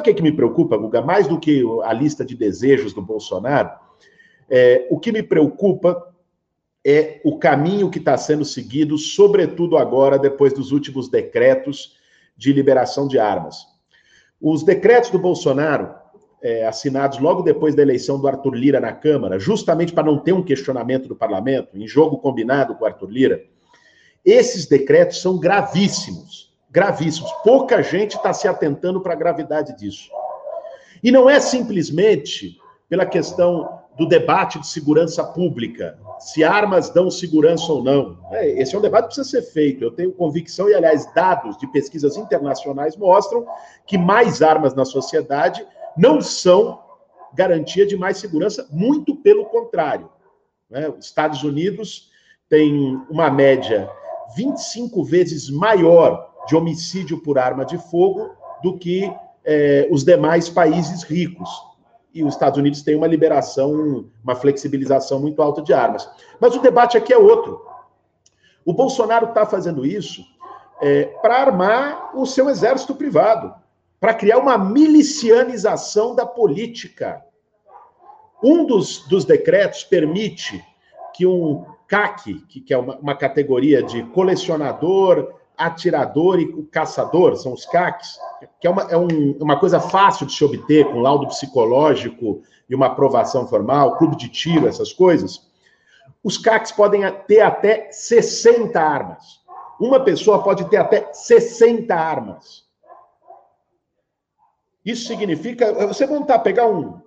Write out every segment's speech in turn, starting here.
sabe o que, é que me preocupa, Guga? Mais do que a lista de desejos do Bolsonaro, é, o que me preocupa é o caminho que está sendo seguido, sobretudo agora, depois dos últimos decretos de liberação de armas. Os decretos do Bolsonaro, é, assinados logo depois da eleição do Arthur Lira na Câmara, justamente para não ter um questionamento do parlamento, em jogo combinado com o Arthur Lira, esses decretos são gravíssimos. Gravíssimos. Pouca gente está se atentando para a gravidade disso. E não é simplesmente pela questão do debate de segurança pública, se armas dão segurança ou não. É, esse é um debate que precisa ser feito. Eu tenho convicção, e aliás, dados de pesquisas internacionais mostram que mais armas na sociedade não são garantia de mais segurança, muito pelo contrário. Né? Os Estados Unidos têm uma média 25 vezes maior de homicídio por arma de fogo do que é, os demais países ricos e os Estados Unidos têm uma liberação, uma flexibilização muito alta de armas. Mas o debate aqui é outro. O Bolsonaro está fazendo isso é, para armar o seu exército privado, para criar uma milicianização da política. Um dos, dos decretos permite que um CAC, que, que é uma, uma categoria de colecionador, atirador e caçador, são os CACs, que é, uma, é um, uma coisa fácil de se obter com laudo psicológico e uma aprovação formal, clube de tiro, essas coisas. Os CACs podem ter até 60 armas. Uma pessoa pode ter até 60 armas. Isso significa. Você montar, pegar um,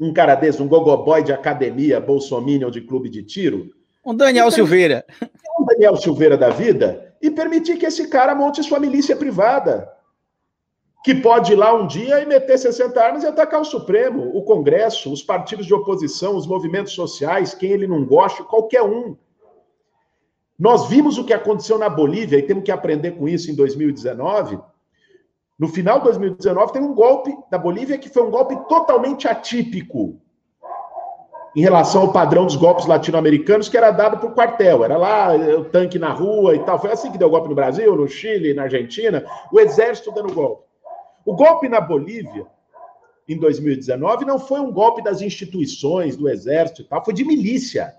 um cara desse, um gogoboy de academia, bolsominion de clube de tiro. Um Daniel Silveira. Um Daniel Silveira da vida e permitir que esse cara monte sua milícia privada, que pode ir lá um dia e meter 60 armas e atacar o Supremo, o Congresso, os partidos de oposição, os movimentos sociais, quem ele não gosta, qualquer um. Nós vimos o que aconteceu na Bolívia e temos que aprender com isso em 2019. No final de 2019, tem um golpe da Bolívia que foi um golpe totalmente atípico em relação ao padrão dos golpes latino-americanos que era dado por quartel. Era lá o tanque na rua e tal. Foi assim que deu golpe no Brasil, no Chile, na Argentina, o exército dando golpe. O golpe na Bolívia, em 2019, não foi um golpe das instituições, do exército e tal, foi de milícia.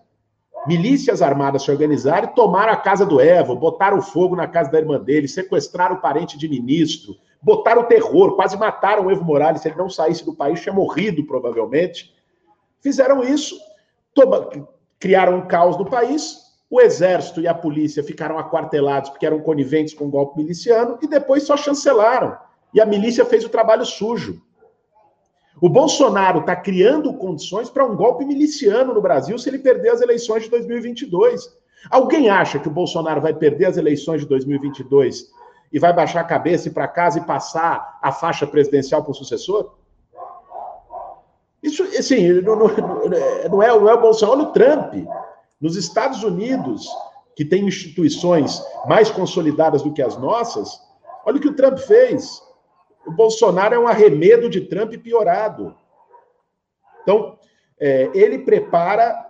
Milícias armadas se organizaram e tomaram a casa do Evo, botaram fogo na casa da irmã dele, sequestraram o parente de ministro, botaram terror, quase mataram o Evo Morales. Se ele não saísse do país, tinha morrido, provavelmente. Fizeram isso, criaram um caos no país, o exército e a polícia ficaram aquartelados porque eram coniventes com o golpe miliciano e depois só chancelaram. E a milícia fez o trabalho sujo. O Bolsonaro está criando condições para um golpe miliciano no Brasil se ele perder as eleições de 2022. Alguém acha que o Bolsonaro vai perder as eleições de 2022 e vai baixar a cabeça e para casa e passar a faixa presidencial para o sucessor? Isso, assim, não, não, não, é, não é o Bolsonaro, olha o Trump. Nos Estados Unidos, que tem instituições mais consolidadas do que as nossas, olha o que o Trump fez. O Bolsonaro é um arremedo de Trump piorado. Então, é, ele prepara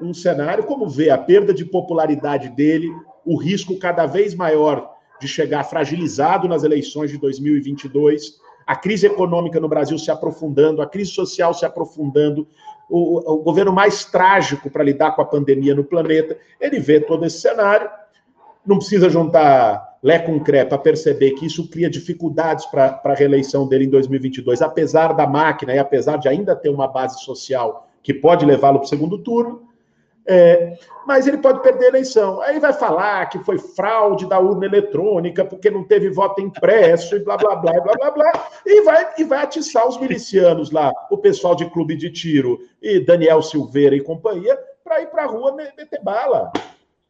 um cenário, como vê a perda de popularidade dele, o risco cada vez maior de chegar fragilizado nas eleições de 2022 a crise econômica no Brasil se aprofundando, a crise social se aprofundando, o, o governo mais trágico para lidar com a pandemia no planeta. Ele vê todo esse cenário, não precisa juntar Lé com Cré para perceber que isso cria dificuldades para a reeleição dele em 2022, apesar da máquina e apesar de ainda ter uma base social que pode levá-lo para o segundo turno. É, mas ele pode perder a eleição. Aí vai falar que foi fraude da urna eletrônica, porque não teve voto impresso, e blá, blá, blá, blá, blá, blá, e vai, e vai atiçar os milicianos lá, o pessoal de clube de tiro e Daniel Silveira e companhia, para ir para a rua meter bala.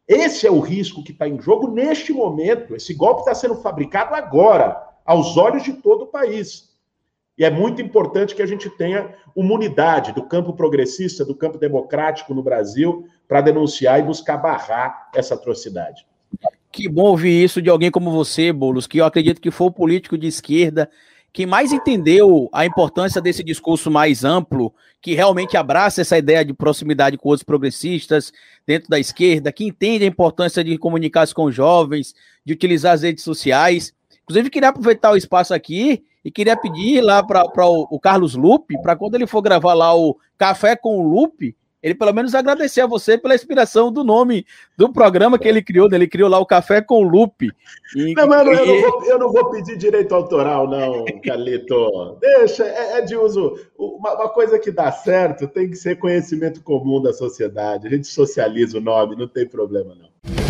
Esse é o risco que está em jogo neste momento. Esse golpe está sendo fabricado agora, aos olhos de todo o país. E é muito importante que a gente tenha uma unidade do campo progressista, do campo democrático no Brasil, para denunciar e buscar barrar essa atrocidade. Que bom ouvir isso de alguém como você, Boulos, que eu acredito que foi o político de esquerda que mais entendeu a importância desse discurso mais amplo, que realmente abraça essa ideia de proximidade com outros progressistas dentro da esquerda, que entende a importância de comunicar-se com jovens, de utilizar as redes sociais. Inclusive, queria aproveitar o espaço aqui E queria pedir lá para o, o Carlos Lupe, para quando ele for gravar lá o Café com o Lupe, ele pelo menos agradecer a você pela inspiração do nome do programa que ele criou, né? ele criou lá o Café com Lupe. E, não, mano, eu, não vou, eu não vou pedir direito autoral, não, Carlito. Deixa, é, é de uso. Uma, uma, coisa que dá certo tem que ser conhecimento comum da sociedade. A gente socializa o nome, não tem problema, não.